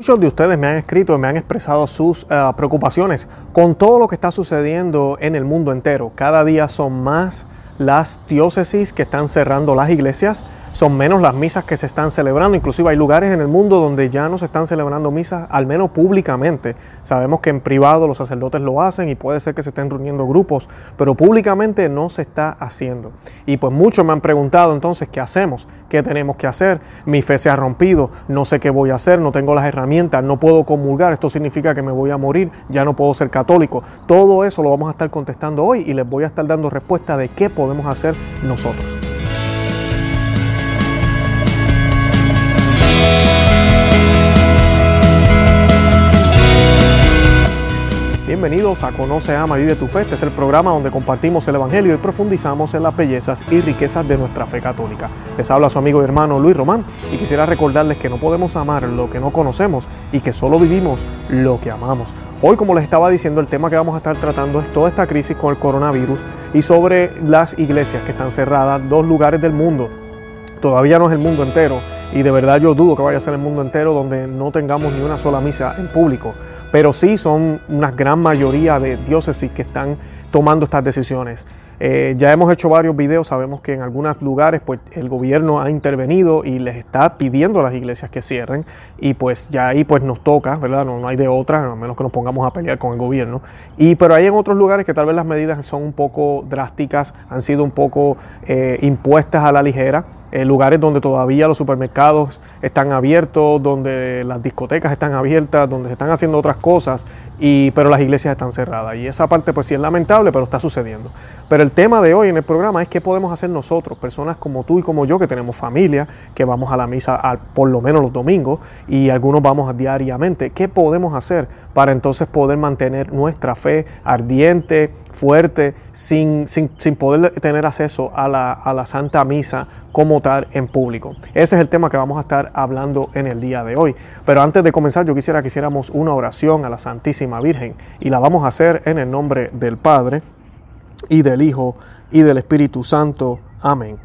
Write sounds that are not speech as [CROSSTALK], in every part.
Muchos de ustedes me han escrito y me han expresado sus uh, preocupaciones con todo lo que está sucediendo en el mundo entero. Cada día son más las diócesis que están cerrando las iglesias, son menos las misas que se están celebrando. Inclusive hay lugares en el mundo donde ya no se están celebrando misas, al menos públicamente. Sabemos que en privado los sacerdotes lo hacen y puede ser que se estén reuniendo grupos, pero públicamente no se está haciendo. Y pues muchos me han preguntado entonces, ¿qué hacemos? ¿Qué tenemos que hacer? Mi fe se ha rompido, no sé qué voy a hacer, no tengo las herramientas, no puedo comulgar, esto significa que me voy a morir, ya no puedo ser católico. Todo eso lo vamos a estar contestando hoy y les voy a estar dando respuesta de qué podemos hacer nosotros. Bienvenidos a Conoce, Ama, Vive tu Fe. Este es el programa donde compartimos el Evangelio y profundizamos en las bellezas y riquezas de nuestra fe católica. Les habla su amigo y hermano Luis Román y quisiera recordarles que no podemos amar lo que no conocemos y que solo vivimos lo que amamos. Hoy, como les estaba diciendo, el tema que vamos a estar tratando es toda esta crisis con el coronavirus y sobre las iglesias que están cerradas, dos lugares del mundo. Todavía no es el mundo entero y de verdad yo dudo que vaya a ser el mundo entero donde no tengamos ni una sola misa en público, pero sí son una gran mayoría de diócesis que están tomando estas decisiones. Eh, ya hemos hecho varios videos, sabemos que en algunos lugares pues el gobierno ha intervenido y les está pidiendo a las iglesias que cierren y pues ya ahí pues nos toca, ¿verdad? No, hay de otra, a menos que nos pongamos a pelear con el gobierno. Y pero hay en otros lugares que tal vez las medidas son un poco drásticas, han sido un poco eh, impuestas a la ligera. Eh, lugares donde todavía los supermercados están abiertos, donde las discotecas están abiertas, donde se están haciendo otras cosas, y, pero las iglesias están cerradas. Y esa parte pues sí es lamentable, pero está sucediendo. Pero el tema de hoy en el programa es qué podemos hacer nosotros, personas como tú y como yo, que tenemos familia, que vamos a la misa por lo menos los domingos y algunos vamos diariamente. ¿Qué podemos hacer para entonces poder mantener nuestra fe ardiente, fuerte, sin, sin, sin poder tener acceso a la, a la Santa Misa como tal en público? Ese es el tema que vamos a estar hablando en el día de hoy. Pero antes de comenzar, yo quisiera que hiciéramos una oración a la Santísima Virgen y la vamos a hacer en el nombre del Padre y del Hijo y del Espíritu Santo. Amén.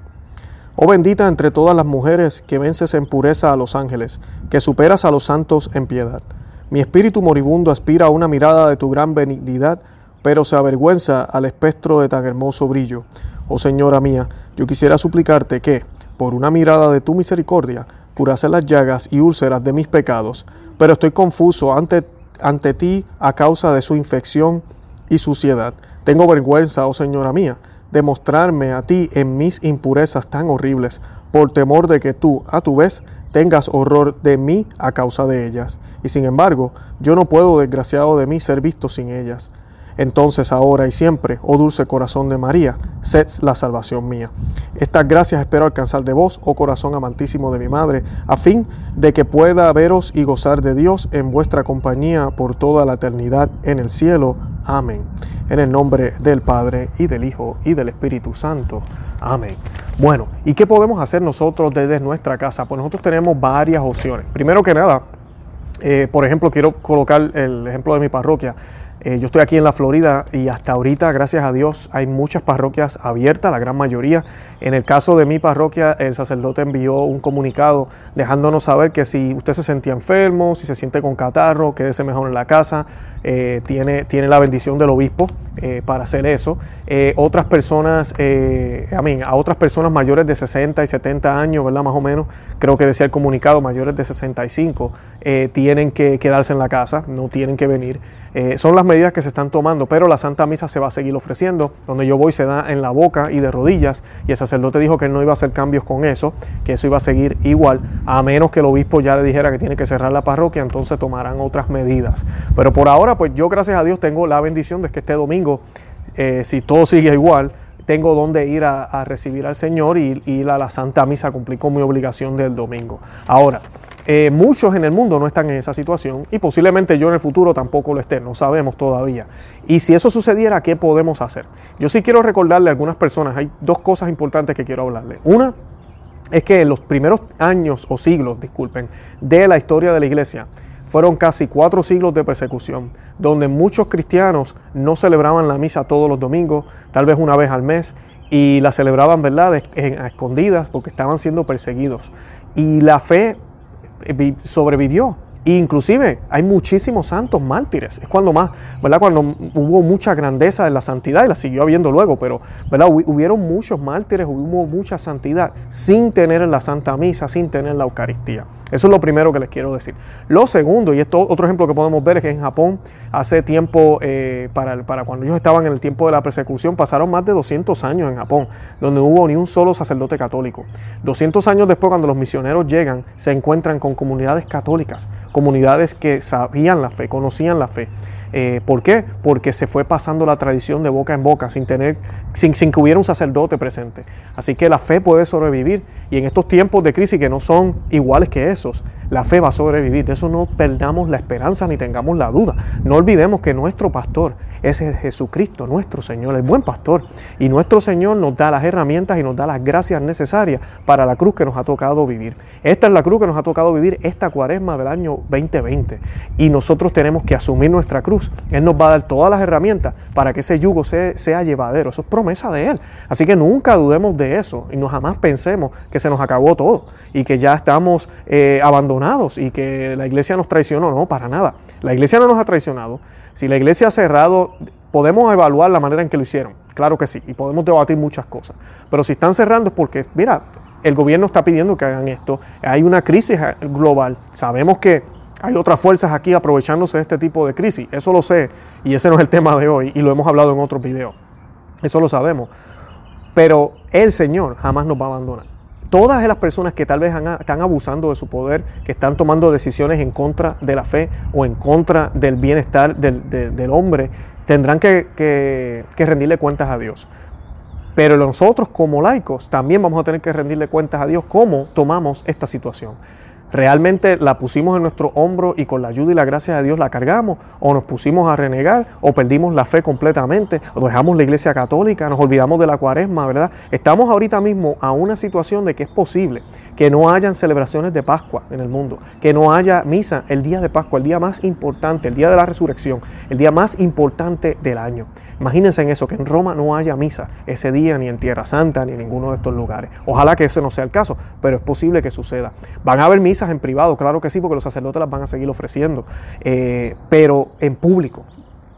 Oh bendita entre todas las mujeres que vences en pureza a los ángeles, que superas a los santos en piedad. Mi espíritu moribundo aspira a una mirada de tu gran benignidad, pero se avergüenza al espectro de tan hermoso brillo. Oh Señora mía, yo quisiera suplicarte que, por una mirada de tu misericordia, curase las llagas y úlceras de mis pecados, pero estoy confuso ante, ante ti a causa de su infección y suciedad. Tengo vergüenza, oh Señora mía, de mostrarme a ti en mis impurezas tan horribles, por temor de que tú, a tu vez, tengas horror de mí a causa de ellas. Y sin embargo, yo no puedo, desgraciado de mí, ser visto sin ellas. Entonces, ahora y siempre, oh dulce corazón de María, sed la salvación mía. Estas gracias espero alcanzar de vos, oh corazón amantísimo de mi madre, a fin de que pueda veros y gozar de Dios en vuestra compañía por toda la eternidad en el cielo. Amén. En el nombre del Padre y del Hijo y del Espíritu Santo. Amén. Bueno, ¿y qué podemos hacer nosotros desde nuestra casa? Pues nosotros tenemos varias opciones. Primero que nada, eh, por ejemplo, quiero colocar el ejemplo de mi parroquia. Eh, yo estoy aquí en la Florida y hasta ahorita, gracias a Dios, hay muchas parroquias abiertas, la gran mayoría. En el caso de mi parroquia, el sacerdote envió un comunicado dejándonos saber que si usted se sentía enfermo, si se siente con catarro, quédese mejor en la casa. Eh, tiene, tiene la bendición del obispo eh, para hacer eso. otras personas, a, mí, a otras personas mayores de 60 y 70 años, ¿verdad? Más o menos, creo que decía el comunicado, mayores de 65, tienen que quedarse en la casa, no tienen que venir. Son las medidas que se están tomando, pero la Santa Misa se va a seguir ofreciendo. Donde yo voy se da en la boca y de rodillas, y el sacerdote dijo que no iba a hacer cambios con eso, que eso iba a seguir igual, a menos que el obispo ya le dijera que tiene que cerrar la parroquia, entonces tomarán otras medidas. Pero por ahora, pues yo gracias a Dios tengo la bendición de que este domingo, eh, si todo sigue igual, tengo donde ir a, recibir al Señor y ir a la Santa Misa, cumplir con mi obligación del domingo. Ahora, eh, muchos en el mundo no están en esa situación y posiblemente yo en el futuro tampoco lo esté, no sabemos todavía. Y si eso sucediera, ¿qué podemos hacer? Yo sí quiero recordarle a algunas personas, hay dos cosas importantes que quiero hablarle. Una es que en los primeros años o siglos, disculpen, de la historia de la iglesia, fueron casi cuatro siglos de persecución, donde muchos cristianos no celebraban la misa todos los domingos, tal vez una vez al mes, y la celebraban, ¿verdad?, a escondidas porque estaban siendo perseguidos. Y la fe sobrevivió. Inclusive hay muchísimos santos mártires. Es cuando más, ¿verdad? Cuando hubo mucha grandeza en la santidad y la siguió habiendo luego, pero ¿verdad? Hubieron muchos mártires, hubo mucha santidad sin tener la Santa Misa, sin tener la Eucaristía. Eso es lo primero que les quiero decir. Lo segundo, y esto otro ejemplo que podemos ver es que en Japón hace tiempo, eh, para, para cuando ellos estaban en el tiempo de la persecución, pasaron más de 200 años en Japón, donde no hubo ni un solo sacerdote católico. 200 años después, cuando los misioneros llegan, se encuentran con comunidades católicas, comunidades que sabían la fe, conocían la fe. Eh, ¿Por qué? Porque se fue pasando la tradición de boca en boca sin, tener, sin, que hubiera un sacerdote presente. Así que la fe puede sobrevivir y en estos tiempos de crisis que no son iguales que esos, la fe va a sobrevivir. De eso no perdamos la esperanza ni tengamos la duda. No olvidemos que nuestro pastor es el Jesucristo, nuestro Señor, el buen pastor. Y nuestro Señor nos da las herramientas y nos da las gracias necesarias para la cruz que nos ha tocado vivir. Esta es la cruz que nos ha tocado vivir esta cuaresma del año 2020. Y nosotros tenemos que asumir nuestra cruz. Él nos va a dar todas las herramientas para que ese yugo sea, llevadero. Eso es promesa de Él. Así que nunca dudemos de eso y no jamás pensemos que se nos acabó todo y que ya estamos eh, abandonados y que la iglesia nos traicionó. No, para nada. La iglesia no nos ha traicionado. Si la iglesia ha cerrado, podemos evaluar la manera en que lo hicieron. Claro que sí, y podemos debatir muchas cosas. Pero si están cerrando es porque, mira, el gobierno está pidiendo que hagan esto. Hay una crisis global. Sabemos que hay otras fuerzas aquí aprovechándose de este tipo de crisis. Eso lo sé y ese no es el tema de hoy y lo hemos hablado en otros videos. Eso lo sabemos. Pero el Señor jamás nos va a abandonar todas las personas que tal vez están abusando de su poder, que están tomando decisiones en contra de la fe o en contra del bienestar del, hombre, tendrán que, rendirle cuentas a Dios. Pero nosotros como laicos también vamos a tener que rendirle cuentas a Dios cómo tomamos esta situación realmente la pusimos en nuestro hombro y con la ayuda y la gracia de Dios la cargamos, o nos pusimos a renegar, o perdimos la fe completamente, o dejamos la iglesia católica, nos olvidamos de la cuaresma, ¿verdad? Estamos ahorita mismo a una situación de que es posible que no hayan celebraciones de Pascua en el mundo, que no haya misa el día de Pascua, el día más importante, el día de la resurrección, el día más importante del año. Imagínense en eso, que en Roma no haya misa ese día, ni en Tierra Santa, ni en ninguno de estos lugares. Ojalá que ese no sea el caso, pero es posible que suceda. Van a haber en privado, claro que sí, porque los sacerdotes las van a seguir ofreciendo, eh, pero en público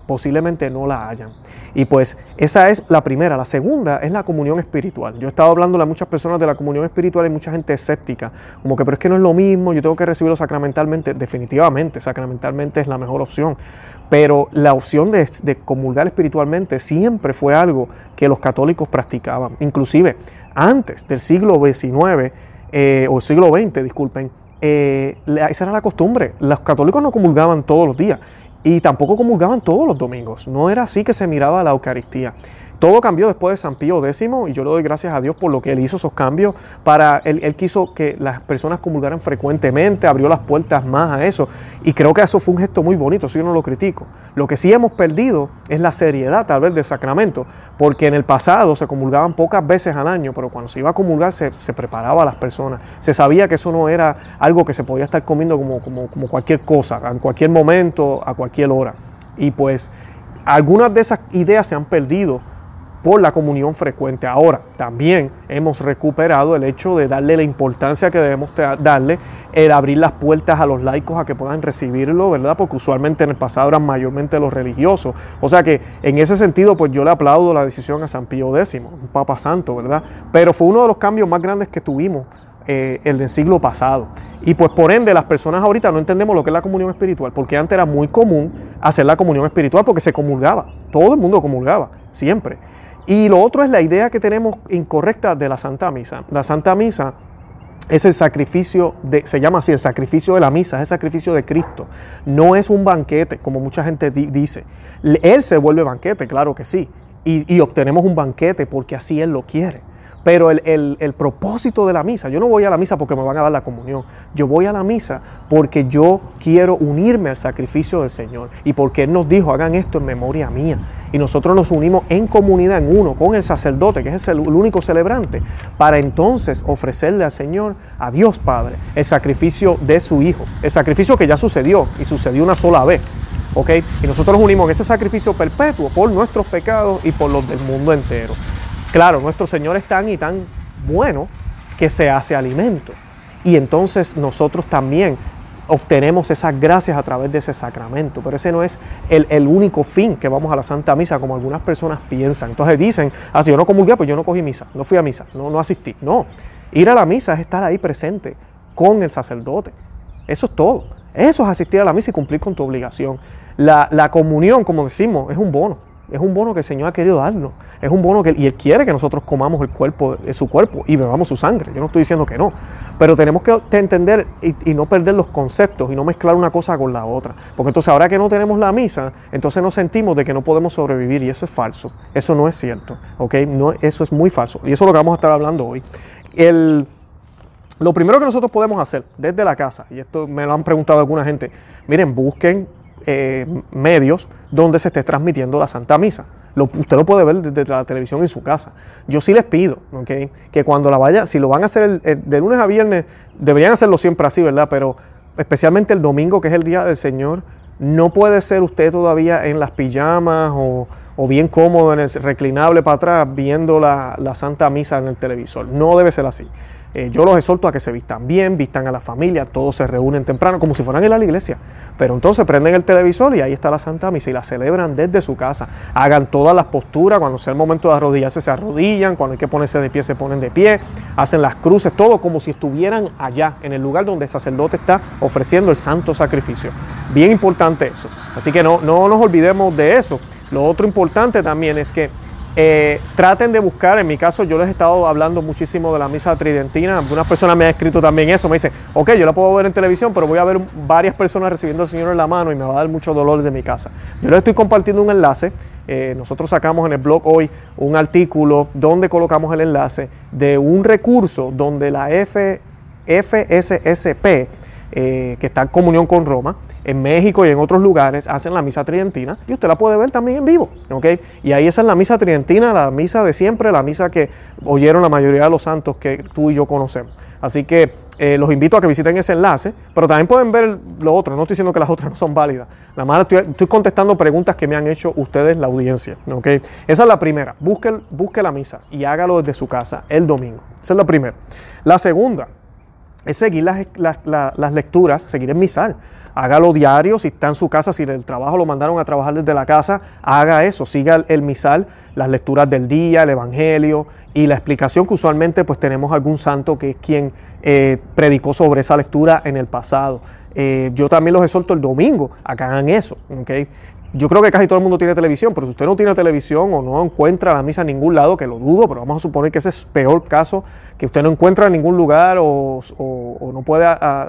posiblemente no la hayan. Y pues esa es la primera. La segunda es la comunión espiritual. Yo he estado hablando a muchas personas de la comunión espiritual y mucha gente escéptica, como que pero es que no es lo mismo, yo tengo que recibirlo sacramentalmente. Definitivamente, sacramentalmente es la mejor opción. Pero la opción de, comulgar espiritualmente siempre fue algo que los católicos practicaban. Inclusive antes del siglo XIX, eh, o siglo XX, disculpen, eh, esa era la costumbre. Los católicos no comulgaban todos los días y tampoco comulgaban todos los domingos. No era así que se miraba la Eucaristía. Todo cambió después de San Pío X y yo le doy gracias a Dios por lo que él hizo esos cambios para él, él, quiso que las personas comulgaran frecuentemente, abrió las puertas más a eso y creo que eso fue un gesto muy bonito, eso yo no lo critico. Lo que sí hemos perdido es la seriedad tal vez del sacramento, porque en el pasado se comulgaban pocas veces al año, pero cuando se iba a comulgar se, preparaba a las personas, se sabía que eso no era algo que se podía estar comiendo como, como, como cualquier cosa, en cualquier momento, a cualquier hora. Y pues algunas de esas ideas se han perdido por la comunión frecuente. Ahora, también hemos recuperado el hecho de darle la importancia que debemos darle, el abrir las puertas a los laicos a que puedan recibirlo, ¿verdad? Porque usualmente en el pasado eran mayormente los religiosos. O sea que en ese sentido, pues yo le aplaudo la decisión a San Pío X, un Papa Santo, ¿verdad? Pero fue uno de los cambios más grandes que tuvimos eh, el siglo pasado. Y pues por ende las personas ahorita no entendemos lo que es la comunión espiritual, porque antes era muy común hacer la comunión espiritual porque se comulgaba, todo el mundo comulgaba, siempre. Y lo otro es la idea que tenemos incorrecta de la Santa Misa. La Santa Misa es el sacrificio de, se llama así, el sacrificio de la misa, es el sacrificio de Cristo. No es un banquete, como mucha gente dice. Él se vuelve banquete, claro que sí. y obtenemos un banquete porque así Él lo quiere. Pero el, propósito de la misa, yo no voy a la misa porque me van a dar la comunión, yo voy a la misa porque yo quiero unirme al sacrificio del Señor y porque Él nos dijo, hagan esto en memoria mía. Y nosotros nos unimos en comunidad, en uno, con el sacerdote, que es el, el único celebrante, para entonces ofrecerle al Señor, a Dios Padre, el sacrificio de su Hijo, el sacrificio que ya sucedió y sucedió una sola vez. ¿ok? Y nosotros nos unimos en ese sacrificio perpetuo por nuestros pecados y por los del mundo entero. Claro, nuestro Señor es tan y tan bueno que se hace alimento. Y entonces nosotros también obtenemos esas gracias a través de ese sacramento. Pero ese no es el, único fin que vamos a la Santa Misa, como algunas personas piensan. Entonces dicen, ah, si yo no comulgué, pues yo no cogí misa, no fui a misa, no, no asistí. No, ir a la misa es estar ahí presente con el sacerdote. Eso es todo. Eso es asistir a la misa y cumplir con tu obligación. La, la comunión, como decimos, es un bono. Es un bono que el Señor ha querido darnos. Es un bono que y Él quiere que nosotros comamos el cuerpo, de su cuerpo y bebamos su sangre. Yo no estoy diciendo que no. Pero tenemos que entender y, no perder los conceptos y no mezclar una cosa con la otra. Porque entonces ahora que no tenemos la misa, entonces nos sentimos de que no podemos sobrevivir y eso es falso. Eso no es cierto. ¿ok? No, eso es muy falso. Y eso es lo que vamos a estar hablando hoy. El, lo primero que nosotros podemos hacer desde la casa, y esto me lo han preguntado alguna gente, miren, busquen eh, medios donde se esté transmitiendo la Santa Misa. usted lo puede ver desde la televisión en su casa. Yo sí les pido que cuando la vaya, si lo van a hacer de lunes a viernes, deberían hacerlo siempre así, ¿verdad? Pero especialmente el domingo, que es el día del Señor, no puede ser usted todavía en las pijamas o, bien cómodo en el reclinable para atrás viendo la Santa Misa en el televisor. No debe ser así. Eh, yo los exhorto a que se vistan bien, vistan a la familia, todos se reúnen temprano, como si fueran a la iglesia. Pero entonces prenden el televisor y ahí está la Santa Misa y la celebran desde su casa. Hagan todas las posturas, cuando sea el momento de arrodillarse se arrodillan, cuando hay que ponerse de pie se ponen de pie, hacen las cruces, todo como si estuvieran allá, en el lugar donde el sacerdote está ofreciendo el santo sacrificio. Bien importante eso. Así que no, no nos olvidemos de eso. Lo otro importante también es que eh, traten de buscar, en mi caso yo les he estado hablando muchísimo de la misa tridentina, algunas personas me han escrito también eso, me dicen, ok, yo la puedo ver en televisión, pero voy a ver varias personas recibiendo al Señor en la mano y me va a dar mucho dolor de mi casa. Yo les estoy compartiendo un enlace, eh, nosotros sacamos en el blog hoy un artículo donde colocamos el enlace de un recurso donde la F, FSSP, eh, que está en comunión con Roma, en México y en otros lugares hacen la misa tridentina y usted la puede ver también en vivo, ¿ok? Y ahí esa es la misa tridentina, la misa de siempre, la misa que oyeron la mayoría de los santos que tú y yo conocemos. Así que eh, los invito a que visiten ese enlace, pero también pueden ver lo otro, no estoy diciendo que las [LAUGHS] otras no son válidas, nada más estoy, contestando preguntas que me han hecho ustedes, la audiencia, ¿ok? Esa es la primera, busque, busque la misa y hágalo desde su casa el domingo, esa es la primera. La segunda, es seguir las, lecturas, seguir el misal. Hágalo diario, si está en su casa, si el trabajo lo mandaron a trabajar desde la casa, haga eso, siga el, misal, las lecturas del día, el evangelio y la explicación que usualmente pues tenemos algún santo que es quien eh, predicó sobre esa lectura en el pasado. Eh, yo también los exhorto el domingo a hagan eso. ¿okay? Yo creo que casi todo el mundo tiene televisión, pero si usted no tiene televisión o no encuentra la misa en ningún lado, que lo dudo, pero vamos a suponer que ese es peor caso, que usted no encuentra en ningún lugar o, no puede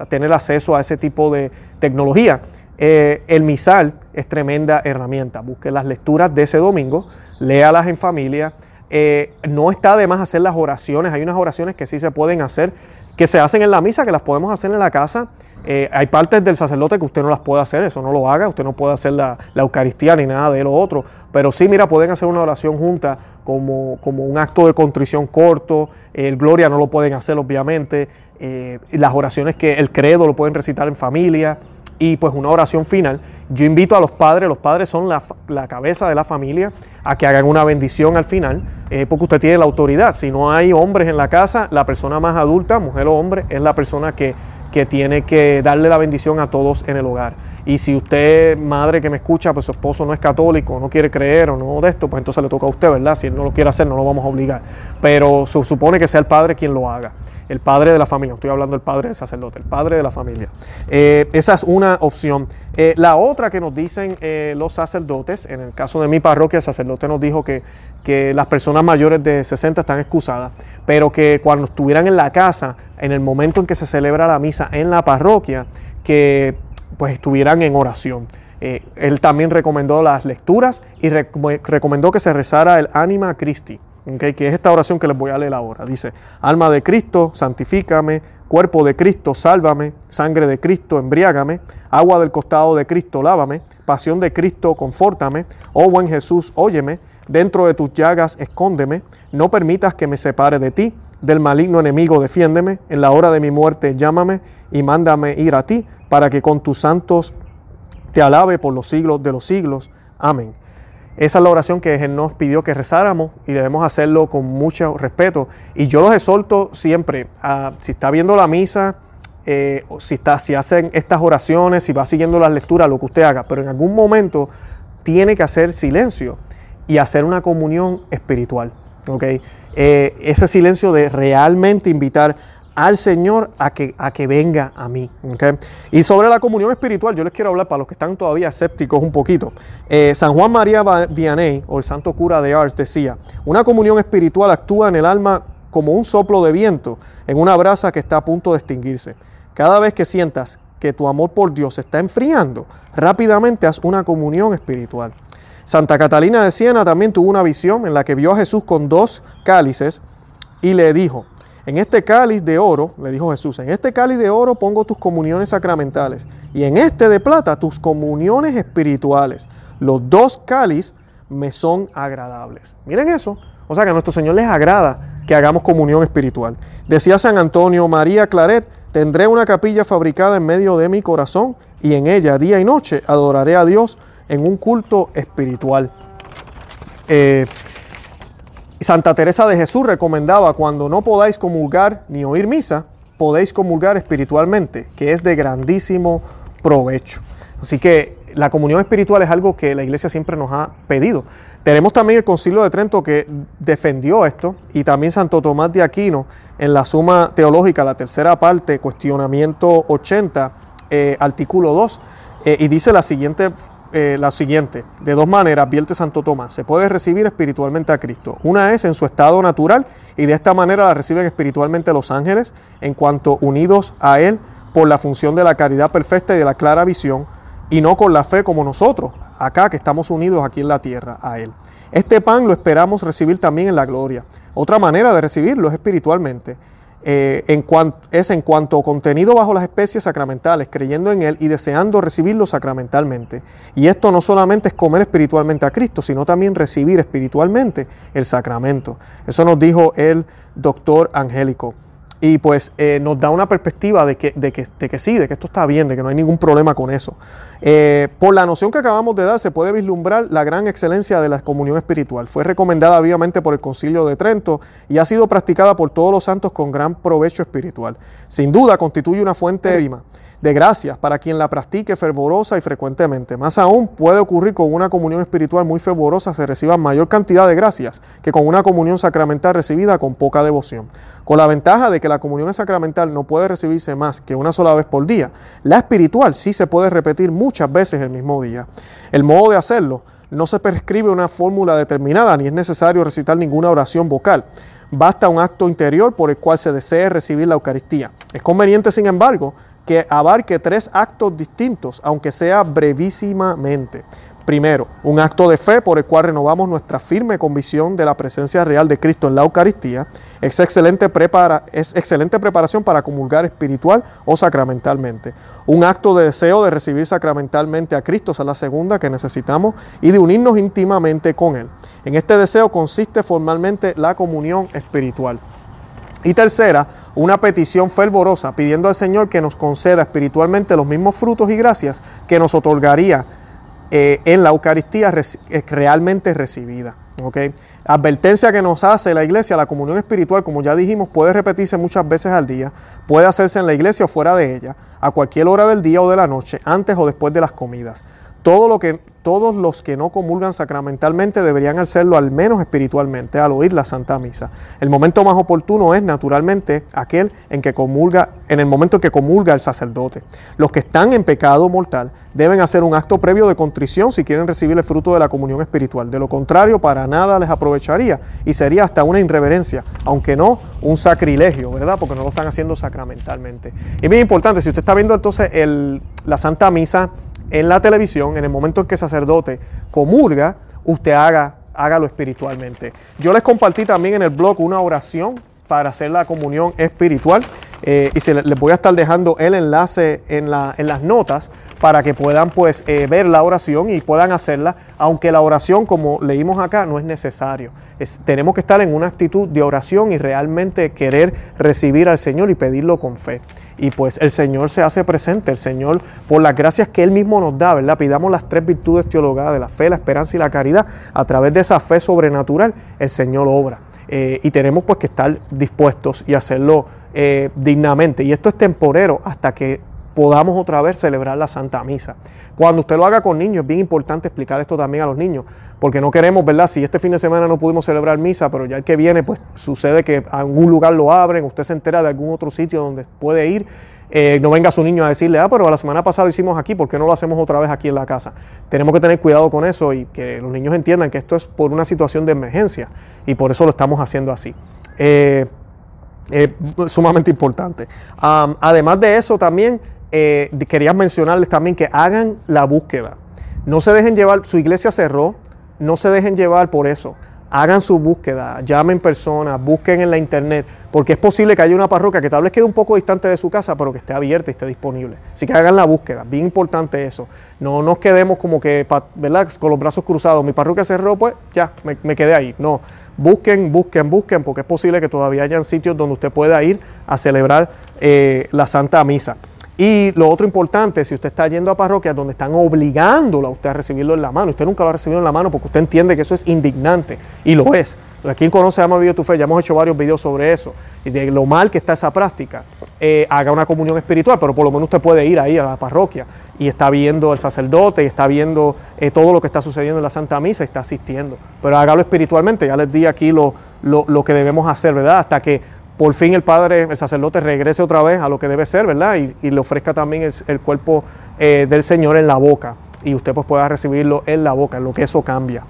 tener acceso a ese tipo de tecnología, eh, el misal es tremenda herramienta. Busque las lecturas de ese domingo, léalas en familia. Eh, no está de más hacer las oraciones, hay unas oraciones que sí se pueden hacer, que se hacen en la misa, que las podemos hacer en la casa eh, hay partes del sacerdote que usted no las puede hacer, eso no lo haga, usted no puede hacer la, Eucaristía ni nada de lo otro, pero sí, mira, pueden hacer una oración junta como, como un acto de contrición corto, el Gloria no lo pueden hacer obviamente, eh, las oraciones que el credo lo pueden recitar en familia y pues una oración final. Yo invito a los padres, los padres son la, cabeza de la familia, a que hagan una bendición al final, eh, porque usted tiene la autoridad. Si no hay hombres en la casa, la persona más adulta, mujer o hombre, es la persona que que tiene que darle la bendición a todos en el hogar. Y si usted, madre que me escucha, pues su esposo no es católico, no quiere creer o no de esto, pues entonces le toca a usted, ¿verdad? Si él no lo quiere hacer, no lo vamos a obligar. Pero se supone que sea el padre quien lo haga. El padre de la familia, estoy hablando del padre del sacerdote, el padre de la familia. Eh, esa es una opción. Eh, la otra que nos dicen eh, los sacerdotes, en el caso de mi parroquia, el sacerdote nos dijo que, que las personas mayores de 60 están excusadas, pero que cuando estuvieran en la casa, en el momento en que se celebra la misa en la parroquia, que pues estuvieran en oración. él también recomendó las lecturas y recomendó que se rezara el Anima Christi que es esta oración que les voy a leer ahora. Dice, alma de Cristo, santifícame, cuerpo de Cristo, sálvame, sangre de Cristo, embriágame, agua del costado de Cristo, lávame, pasión de Cristo, confórtame, oh buen Jesús, óyeme, dentro de tus llagas escóndeme, no permitas que me separe de ti, del maligno enemigo defiéndeme, en la hora de mi muerte llámame y mándame ir a ti, para que con tus santos te alabe por los siglos de los siglos. Amén. Esa es la oración que Él nos pidió que rezáramos y debemos hacerlo con mucho respeto. Y yo los exhorto siempre, a, si está viendo la misa eh, si, está, si hacen estas oraciones, si va siguiendo las lecturas, lo que usted haga, pero en algún momento tiene que hacer silencio y hacer una comunión espiritual. ¿okay? Eh, ese silencio de realmente invitar al Señor a que, a que venga a mí. Y sobre la comunión espiritual, yo les quiero hablar para los que están todavía escépticos un poquito. Eh, San Juan María Vianney, o el santo cura de Ars, decía, una comunión espiritual actúa en el alma como un soplo de viento en una brasa que está a punto de extinguirse. Cada vez que sientas que tu amor por Dios está enfriando, rápidamente haz una comunión espiritual. Santa Catalina de Siena también tuvo una visión en la que vio a Jesús con dos cálices y le dijo, en este cáliz de oro, le dijo Jesús, en este cáliz de oro pongo tus comuniones sacramentales y en este de plata tus comuniones espirituales. Los dos cáliz me son agradables. Miren eso. O sea que a nuestro Señor les agrada que hagamos comunión espiritual. Decía San Antonio María Claret, tendré una capilla fabricada en medio de mi corazón y en ella día y noche adoraré a Dios en un culto espiritual. Eh, Santa Teresa de Jesús recomendaba cuando no podáis comulgar ni oír misa, podéis comulgar espiritualmente, que es de grandísimo provecho. Así que la comunión espiritual es algo que la iglesia siempre nos ha pedido. Tenemos también el Concilio de Trento que defendió esto y también Santo Tomás de Aquino en la Suma Teológica, la tercera parte, cuestionamiento 80, eh, artículo 2, eh, y dice la siguiente eh, la siguiente. De dos maneras advierte Santo Tomás. Se puede recibir espiritualmente a Cristo. Una es en su estado natural y de esta manera la reciben espiritualmente los ángeles en cuanto unidos a Él por la función de la caridad perfecta y de la clara visión y no con la fe como nosotros, acá que estamos unidos aquí en la tierra a Él. Este pan lo esperamos recibir también en la gloria. Otra manera de recibirlo es espiritualmente eh, en es en cuanto contenido bajo las especies sacramentales, creyendo en Él y deseando recibirlo sacramentalmente. Y esto no solamente es comer espiritualmente a Cristo, sino también recibir espiritualmente el sacramento. Eso nos dijo el doctor Angélico y pues eh, nos da una perspectiva de que, de, que, de que, sí, de que esto está bien, de que no hay ningún problema con eso. Eh, por la noción que acabamos de dar se puede vislumbrar la gran excelencia de la comunión espiritual. Fue recomendada vivamente por el Concilio de Trento y ha sido practicada por todos los santos con gran provecho espiritual. Sin duda constituye una fuente de de gracias para quien la practique fervorosa y frecuentemente. Más aún, puede ocurrir con una comunión espiritual muy fervorosa se reciba mayor cantidad de gracias que con una comunión sacramental recibida con poca devoción. Con la ventaja de que la comunión sacramental no puede recibirse más que una sola vez por día, la espiritual sí se puede repetir muchas veces el mismo día. El modo de hacerlo no se prescribe una fórmula determinada ni es necesario recitar ninguna oración vocal. Basta un acto interior por el cual se desee recibir la Eucaristía. Es conveniente, sin embargo, que abarque tres actos distintos, aunque sea brevísimamente. Primero, un acto de fe por el cual renovamos nuestra firme convicción de la presencia real de Cristo en la Eucaristía. Es excelente, prepara, es excelente preparación para comulgar espiritual o sacramentalmente. Un acto de deseo de recibir sacramentalmente a Cristo, esa es la segunda que necesitamos, y de unirnos íntimamente con Él. En este deseo consiste formalmente la comunión espiritual. Y tercera, una petición fervorosa pidiendo al Señor que nos conceda espiritualmente los mismos frutos y gracias que nos otorgaría eh, en la Eucaristía eh, realmente recibida. ¿okay? Advertencia que nos hace la iglesia, la comunión espiritual, como ya dijimos, puede repetirse muchas veces al día, puede hacerse en la iglesia o fuera de ella, a cualquier hora del día o de la noche, antes o después de las comidas. Todo lo que, todos los que no comulgan sacramentalmente deberían hacerlo al menos espiritualmente al oír la Santa Misa. El momento más oportuno es naturalmente aquel en que comulga, en el momento en que comulga el sacerdote. Los que están en pecado mortal deben hacer un acto previo de contrición si quieren recibir el fruto de la comunión espiritual. De lo contrario, para nada les aprovecharía y sería hasta una irreverencia, aunque no un sacrilegio, ¿verdad? Porque no lo están haciendo sacramentalmente. Y bien importante, si usted está viendo entonces la Santa Misa en la televisión, en el momento en que el sacerdote comulga, usted haga, hágalo espiritualmente. Yo les compartí también en el blog una oración para hacer la comunión espiritual eh, y se les voy a estar dejando el enlace en, la, en las notas para que puedan pues eh, ver la oración y puedan hacerla, aunque la oración como leímos acá no es necesario. tenemos que estar en una actitud de oración y realmente querer recibir al Señor y pedirlo con fe. Y pues el Señor se hace presente, el Señor por las gracias que Él mismo nos da, ¿verdad? Pidamos las tres virtudes teologadas de la fe, la esperanza y la caridad. A través de esa fe sobrenatural el Señor obra. Eh, y tenemos pues que estar dispuestos y hacerlo eh, dignamente. Y esto es temporero hasta que podamos otra vez celebrar la Santa Misa. Cuando usted lo haga con niños, es bien importante explicar esto también a los niños, porque no queremos, ¿verdad? Si este fin de semana no pudimos celebrar misa, pero ya el que viene, pues sucede que algún lugar lo abren, usted se entera de algún otro sitio donde puede ir. Eh, no venga su niño a decirle, ah, pero la semana pasada lo hicimos aquí, ¿por qué no lo hacemos otra vez aquí en la casa? Tenemos que tener cuidado con eso y que los niños entiendan que esto es por una situación de emergencia y por eso lo estamos haciendo así. Eh, es sumamente importante. además de eso, también eh, quería mencionarles también que hagan la búsqueda. No se dejen llevar, su iglesia cerró, no se dejen llevar por eso. Hagan su búsqueda, llamen personas, busquen en la internet, porque es posible que haya una parroquia que tal vez quede un poco distante de su casa, pero que esté abierta y esté disponible. Así que hagan la búsqueda, bien importante eso. No nos quedemos como que, ¿verdad? Con los brazos cruzados. Mi parroquia cerró, pues ya, me, quedé ahí. No, busquen, busquen, busquen, porque es posible que todavía hayan sitios donde usted pueda ir a celebrar eh, la Santa Misa. Y lo otro importante, si usted está yendo a parroquias donde están obligándolo a usted a recibirlo en la mano, usted nunca lo ha recibido en la mano porque usted entiende que eso es indignante, y lo es. Quien conoce Ama Video Tu Fe, ya hemos hecho varios videos sobre eso, y de lo mal que está esa práctica. Eh, haga una comunión espiritual, pero por lo menos usted puede ir ahí a la parroquia y está viendo el sacerdote y está viendo eh, todo lo que está sucediendo en la Santa Misa y está asistiendo. Pero hágalo espiritualmente, ya les di aquí lo, lo, lo que debemos hacer, ¿verdad? Hasta que por fin el padre, el sacerdote regrese otra vez a lo que debe ser, ¿verdad? Y, le ofrezca también el, cuerpo eh, del Señor en la boca y usted pues pueda recibirlo en la boca, en lo que eso cambia.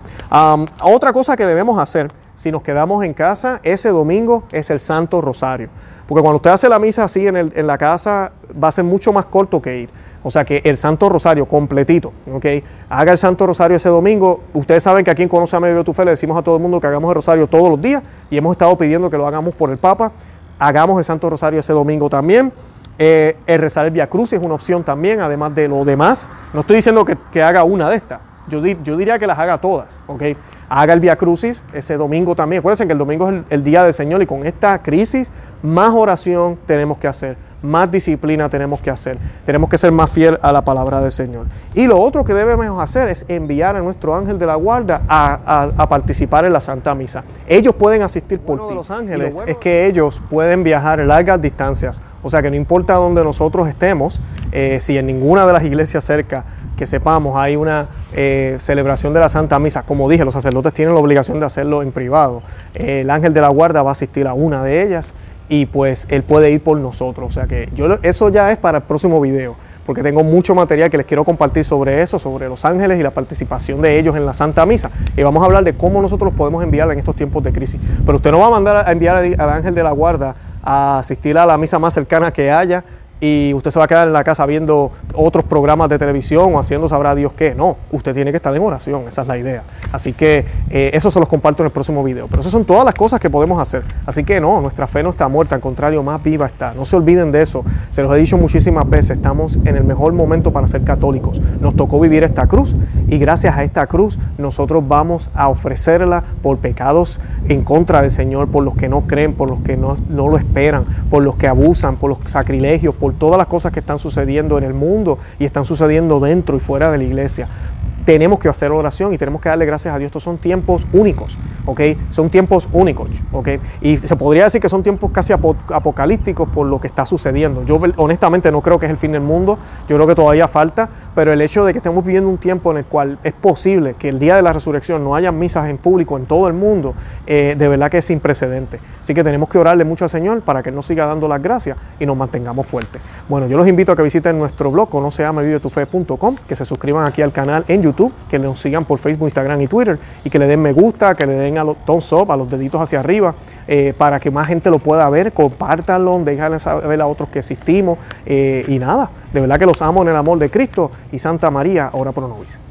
otra cosa que debemos hacer si nos quedamos en casa ese domingo es el Santo Rosario. Porque cuando usted hace la misa así en, en la casa va a ser mucho más corto que ir. O sea que el Santo Rosario completito, ¿ok? Haga el Santo Rosario ese domingo. Ustedes saben que aquí en Conoce a Medio Tu Fe le decimos a todo el mundo que hagamos el Rosario todos los días y hemos estado pidiendo que lo hagamos por el Papa. Hagamos el Santo Rosario ese domingo también. Eh, el rezar el Via Cruz es una opción también, además de lo demás. No estoy diciendo que, haga una de estas. Yo, yo, diría que las haga todas, ¿ok? Haga el Via Crucis ese domingo también. Acuérdense que el domingo es el día del Señor y con esta crisis más oración tenemos que hacer más disciplina tenemos que hacer. Tenemos que ser más fiel a la palabra del Señor. Y lo otro que debemos hacer es enviar a nuestro ángel de la guarda a, participar en la Santa Misa. Ellos pueden asistir por ti. los ángeles es que ellos pueden viajar largas distancias. O sea que no importa dónde nosotros estemos, eh, si en ninguna de las iglesias cerca que sepamos hay una eh, celebración de la Santa Misa, como dije, los sacerdotes tienen la obligación de hacerlo en privado. el ángel de la guarda va a asistir a una de ellas y pues él puede ir por nosotros. O sea que yo eso ya es para el próximo video, porque tengo mucho material que les quiero compartir sobre eso, sobre los ángeles y la participación de ellos en la Santa Misa. Y vamos a hablar de cómo nosotros podemos enviar en estos tiempos de crisis. Pero usted no va a mandar a enviar al ángel de la guarda a asistir a la misa más cercana que haya y usted se va a quedar en la casa viendo otros programas de televisión o haciendo sabrá Dios qué. No, usted tiene que estar en oración, esa es la idea. Así que eh, eso se los comparto en el próximo video. Pero esas son todas las cosas que podemos hacer. Así que no, nuestra fe no está muerta, al contrario, más viva está. No se olviden de eso. Se los he dicho muchísimas veces, estamos en el mejor momento para ser católicos. Nos tocó vivir esta cruz y gracias a esta cruz nosotros vamos a ofrecerla por pecados en contra del Señor, por los que no creen, por los que no, no lo esperan, por los que abusan, por los sacrilegios, por todas las cosas que están sucediendo en el mundo y están sucediendo dentro y fuera de la iglesia tenemos que hacer oración y tenemos que darle gracias a Dios. Estos son tiempos únicos, ¿ok? Son tiempos únicos, ¿ok? Y se podría decir que son tiempos casi apocalípticos por lo que está sucediendo. Yo honestamente no creo que es el fin del mundo, yo creo que todavía falta, pero el hecho de que estemos viviendo un tiempo en el cual es posible que el día de la resurrección no haya misas en público en todo el mundo, eh, de verdad que es sin precedente. Así que tenemos que orarle mucho al Señor para que Él nos siga dando las gracias y nos mantengamos fuertes. Bueno, yo los invito a que visiten nuestro blog, llama que se suscriban aquí al canal en YouTube que nos sigan por Facebook, Instagram y Twitter y que le den me gusta, que le den a los thumbs up, a los deditos hacia arriba, eh, para que más gente lo pueda ver, compártanlo, déjenle saber a otros que existimos eh, y nada, de verdad que los amo en el amor de Cristo y Santa María, ahora por novice.